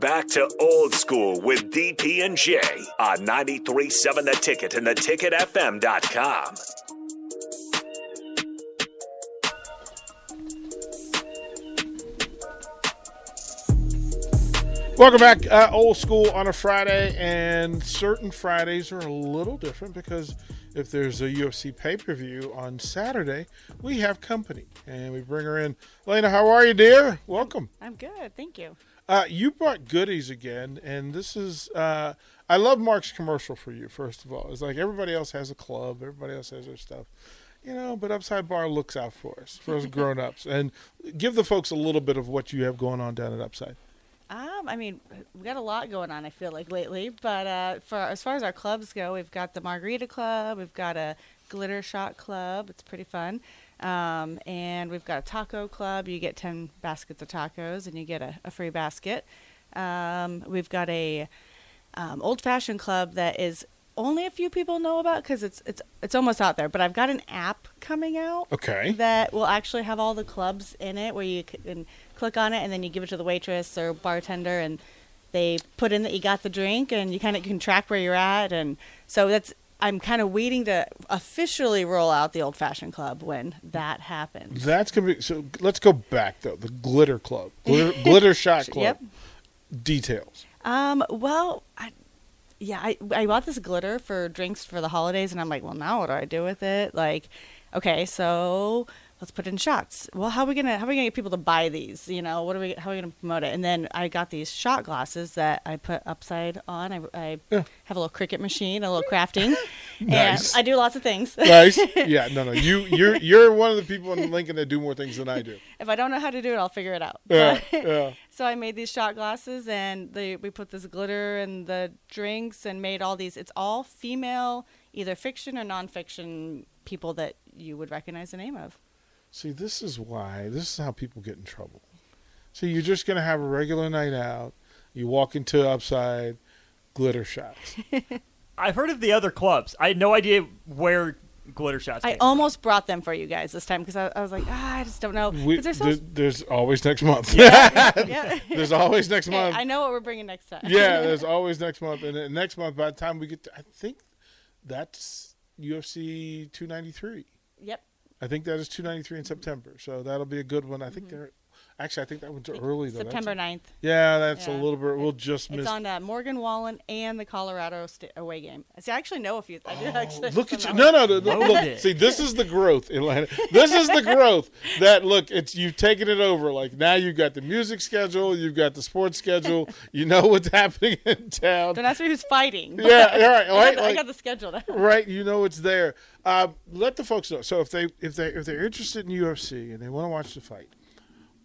Back to old school with DP and J on 93.7 The Ticket and theticketfm.com. Welcome back, uh, old school on a Friday, and certain Fridays are a little different because if there's a UFC pay per view on Saturday, we have company and we bring her in. Lena, how are you, dear? Welcome. I'm good, thank you. Uh, you brought goodies again, and this is uh, I love Mark's commercial for you. First of all, it's like everybody else has a club, everybody else has their stuff, you know. But Upside Bar looks out for us, for us grown ups, and give the folks a little bit of what you have going on down at Upside. Um, I mean, we got a lot going on. I feel like lately, but uh, for as far as our clubs go, we've got the Margarita Club, we've got a Glitter Shot Club. It's pretty fun. Um, and we've got a taco club. You get 10 baskets of tacos and you get a, a free basket. Um, we've got a um, old fashioned club that is only a few people know about because it's it's it's almost out there. But I've got an app coming out. Okay. That will actually have all the clubs in it, where you can click on it and then you give it to the waitress or bartender, and they put in that you got the drink, and you kind of can track where you're at, and so that's I'm kind of waiting to officially roll out the old fashioned club when that happens. That's gonna be so. Let's go back though. The Glitter Club, Glitter, glitter Shot Club. Yep. Details. Um. Well, I, yeah, I I bought this glitter for drinks for the holidays, and I'm like, well, now what do I do with it? Like, okay, so let's put in shots. Well, how are we gonna how are we gonna get people to buy these? You know, what are we how are we gonna promote it? And then I got these shot glasses that I put upside on. I, I Yeah. have a little Cricut machine, a little crafting, Nice. and I do lots of things. Nice. yeah. No. No. You. You're. You're one of the people in Lincoln that do more things than I do. if I don't know how to do it, I'll figure it out. Yeah. But- Yeah. So I made these shot glasses, and they, we put this glitter and the drinks, and made all these. It's all female, either fiction or nonfiction people that you would recognize the name of. See, this is why. This is how people get in trouble. See, you're just gonna have a regular night out. You walk into Upside, glitter shots. I've heard of the other clubs. I had no idea where glitter shots. I came almost brought them for you guys this time because I, I was like, ah, I just don't know. We, they're so- there- there's always next month. yeah. there's always next Hey, month. I know what we're bringing next time. yeah, there's always next month, and then next month by the time we get, to, I think that's UFC 293. Yep. I think that is 293 in September, so that'll be a good one. I think mm-hmm. they're actually I think that one's early though. That's. September a- 9th. Yeah, that's a little bit. We'll just miss. It's on uh, Morgan Wallen and the Colorado sta away game. See, I actually know a few. I do actually. Oh, Look at you! No, no, no, no. Look, see, this is the growth, Atlanta. This is the growth that look. It's you've taken it over. Like now, you've got the music schedule, you've got the sports schedule. You know what's happening in town. Don't ask me who's fighting. Yeah, all right, I, all right, got, I like- got the schedule now. right you know it's there uh, let the folks know so if they if they if they're interested in ufc and they want to watch the fight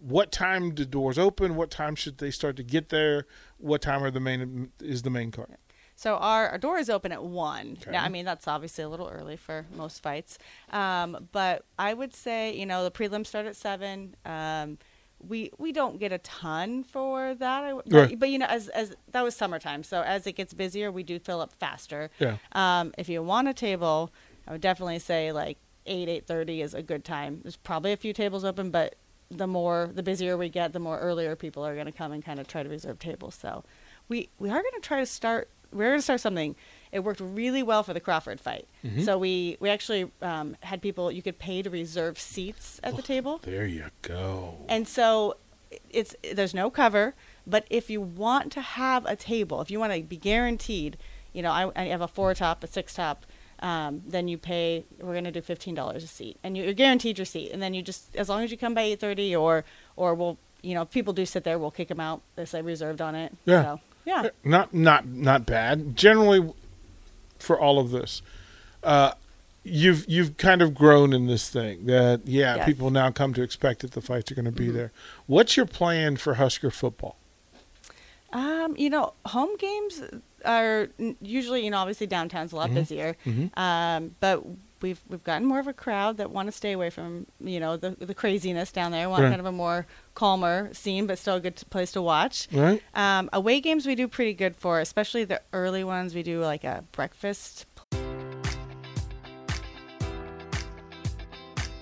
what time do doors open what time should they start to get there what time are the main is the main card So our, our door is open at one. Okay. Now, I mean that's obviously a little early for most fights, um, but I would say you know the prelims start at seven. Um, we we don't get a ton for that. I, but, Right. but you know, as as that was summertime, so as it gets busier, we do fill up faster. Yeah. Um, if you want a table, I would definitely say like eight eight thirty is a good time. There's probably a few tables open, but the more the busier we get, the more earlier people are going to come and kind of try to reserve tables. So we we are going to try to start. We're going to start something. It worked really well for the Crawford fight. So we we actually um, had people you could pay to reserve seats at the table. There you go. And so it's there's no cover, but if you want to have a table, if you want to be guaranteed, you know, I, I have a four top, a six top, um, then you pay. We're gonna do fifteen dollars a seat, and you- you're guaranteed your seat. And then you just as long as you come by eight thirty, or or we'll you know if people do sit there, we'll kick them out. They say reserved on it. Yeah. So, yeah. Not not not bad. Generally, for all of this, uh, you've you've kind of grown in this thing. That yeah, Yes. people now come to expect that the fights are going to be there. What's your plan for Husker football? Um, you know, home games are usually, you know, obviously downtown's a lot busier. Um, but we've we've gotten more of a crowd that want to stay away from, you know, the the craziness down there. Want Right. kind of a more calmer scene, but still a good place to watch. Right. Um, away games we do pretty good for, especially the early ones. We do like a breakfast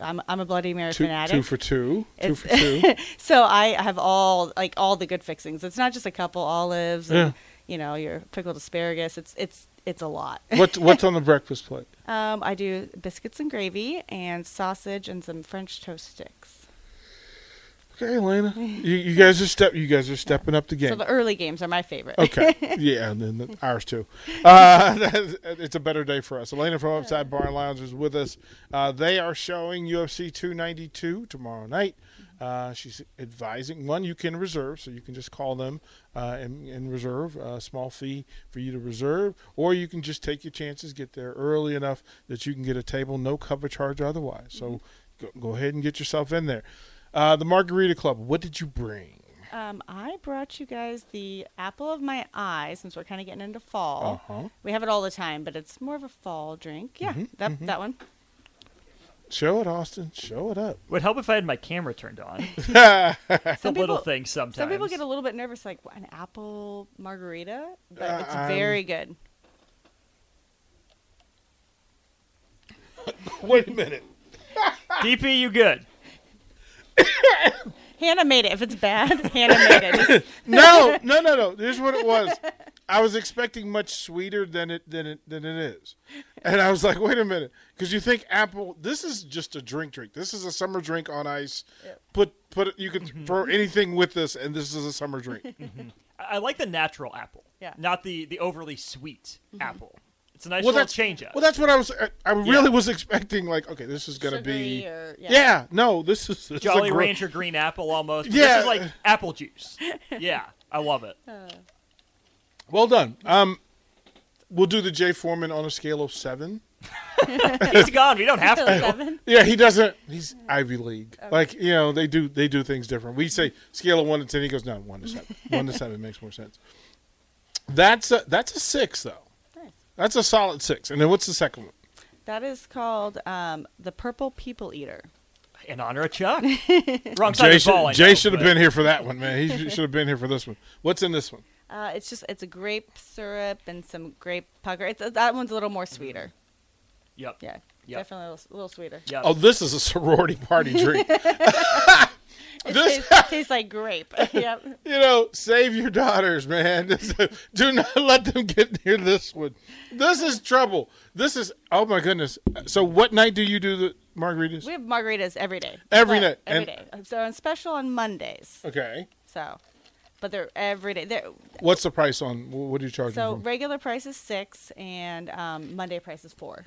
I'm I'm a Bloody Mary Two, fanatic. two for two. Two It's- for two. so I have all like all the good fixings. It's not just a couple olives and Yeah. you know your pickled asparagus. It's it's it's a lot. What's what's on the breakfast plate? um, I do biscuits and gravy and sausage and some French toast sticks. Okay, Elena, you, you guys are step. You guys are stepping up the game. So the early games are my favorite. Okay. Yeah, and then the, ours too. Uh, it's a better day for us. Elena from Upside Bar and Lounge is with us. Uh, they are showing UFC 292 tomorrow night. Uh, she's advising one you can reserve, so you can just call them uh, and, and reserve a small fee for you to reserve, or you can just take your chances, get there early enough that you can get a table, no cover charge otherwise. So go, go ahead and get yourself in there. Uh, the Margarita Club. What did you bring? Um, I brought you guys the apple of my eye since we're kind of getting into fall. Uh-huh. We have it all the time, but it's more of a fall drink. Yeah, Mm-hmm, that that one. Show it, Austin. Show it up. Would help if I had my camera turned on. the Some little people- things sometimes. Some people get a little bit nervous, like "What, an apple margarita, but Uh, it's um, very good. Wait a minute. DP, you good? Hannah made it. If it's bad, Hannah made it. Just- No, no, no, no. Here's what it was. I was expecting much sweeter than it than it than it is, and I was like, wait a minute, because you think apple. This is just a drink. Drink. This is a summer drink on ice. Put put. You can Mm-hmm. throw anything with this, and this is a summer drink. I I like the natural apple, Yeah. not the the overly sweet Mm-hmm. apple. It's a nice well, little that's change up. Well, that's what I was. I, I really Yeah. was expecting. Like, okay, this is gonna Sugary be. or- yeah. yeah. No, this is this Jolly is a gro- Rancher green apple almost. Yeah. This is like apple juice. Yeah, I love it. Well done. Um, we'll do the Jay Foreman on a scale of seven. He's gone. We don't have to. Seven. Yeah, he doesn't. He's Ivy League. Like you know, they do they do things different. We say scale of one to ten. He goes no, one to seven. one to seven makes more sense. That's a that's a six though. Nice. That's a solid six. And then what's the second one? That is called um, the Purple People Eater. In honor of Chuck. Wrong side Jay of the ball. I Jay know, should have but- been here for that one, man. He should have been here for this one. What's in this one? Uh, it's just it's a grape syrup and some grape pucker. It's that one's a little more sweeter. Yep. Yeah, Yep. definitely a little, a little sweeter. Yep. Oh, this is a sorority party drink. It This- tastes, tastes like grape. yep. you know, save your daughters, man. Do not let them get near this one. This is trouble. This is oh my goodness. So what night do you do the margaritas? We have margaritas every day. Every night, Every and- day. So on special on Mondays. Okay. So, but they're every day. They're, What's the price on? What do you charge? so regular price is six, and um, Monday price is four.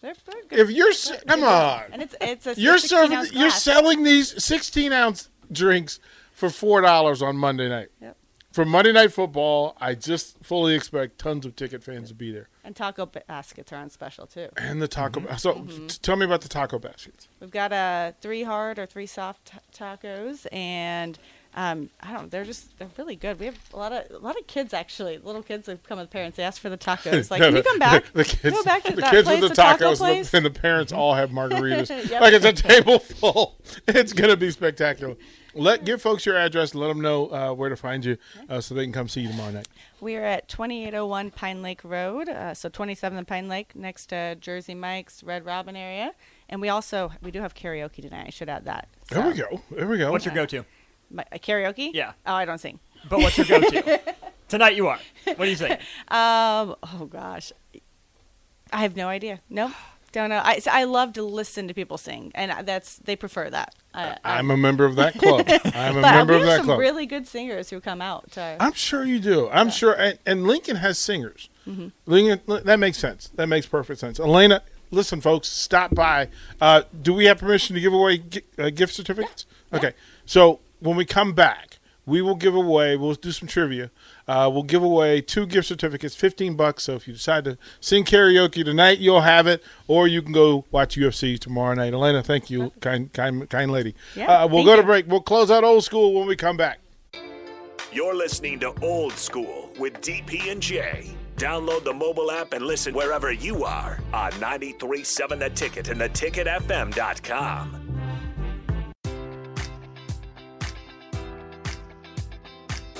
So they're, they're good. if you're s- come on, and it's it's a you're serving, ounce you're selling these 16 ounce drinks for four dollars on Monday night. Yep. For Monday Night Football, I just fully expect tons of ticket fans to be there, And taco baskets are on special too. and the taco. Mm-hmm. So, t- tell me about the taco baskets. We've got uh, three hard or three soft ta- tacos, and um, I don't. Know. They're just they're really good. We have a lot of a lot of kids actually. Little kids have come with parents. They ask for the tacos. Like, can you come back? The kids, Go back to the that kids place, with the, taco tacos, place. and the parents all have margaritas. Yep. Like it's a table full. It's gonna be spectacular. Let give folks your address. Let them know uh, where to find you, uh, so they can come see you tomorrow night. We are at 2801 Pine Lake Road, uh, so 27th Pine Lake, next to Jersey Mike's Red Robin area. And we also we do have karaoke tonight. I should add that. There we go. There we go. What's your go-to? My, uh, karaoke? Yeah. Oh, I don't sing. But what's your go-to? Tonight you are. What do you think? Um. Oh gosh, I have no idea. No, don't know. I so I love to listen to people sing, and that's they prefer that. I, I- I'm a member of that club. I'm a member of have that some club. really good singers who come out. To, I'm sure you do. I'm sure, and, and Lincoln has singers. Mm-hmm. Lincoln, that makes sense. That makes perfect sense. Elena, listen, folks, stop by. Uh, do we have permission to give away gi- uh, gift certificates? Okay, so when we come back, we will give away. We'll do some trivia. Uh, we'll give away two gift certificates, fifteen bucks. So if you decide to sing karaoke tonight, you'll have it, or you can go watch UFC tomorrow night. Elena, thank you, kind, kind, kind lady. Yeah, uh, we'll thank go to break. We'll close out old school when we come back. You're listening to Old School with DP and J. Download the mobile app and listen wherever you are on 937 The Ticket and theticketfm.com.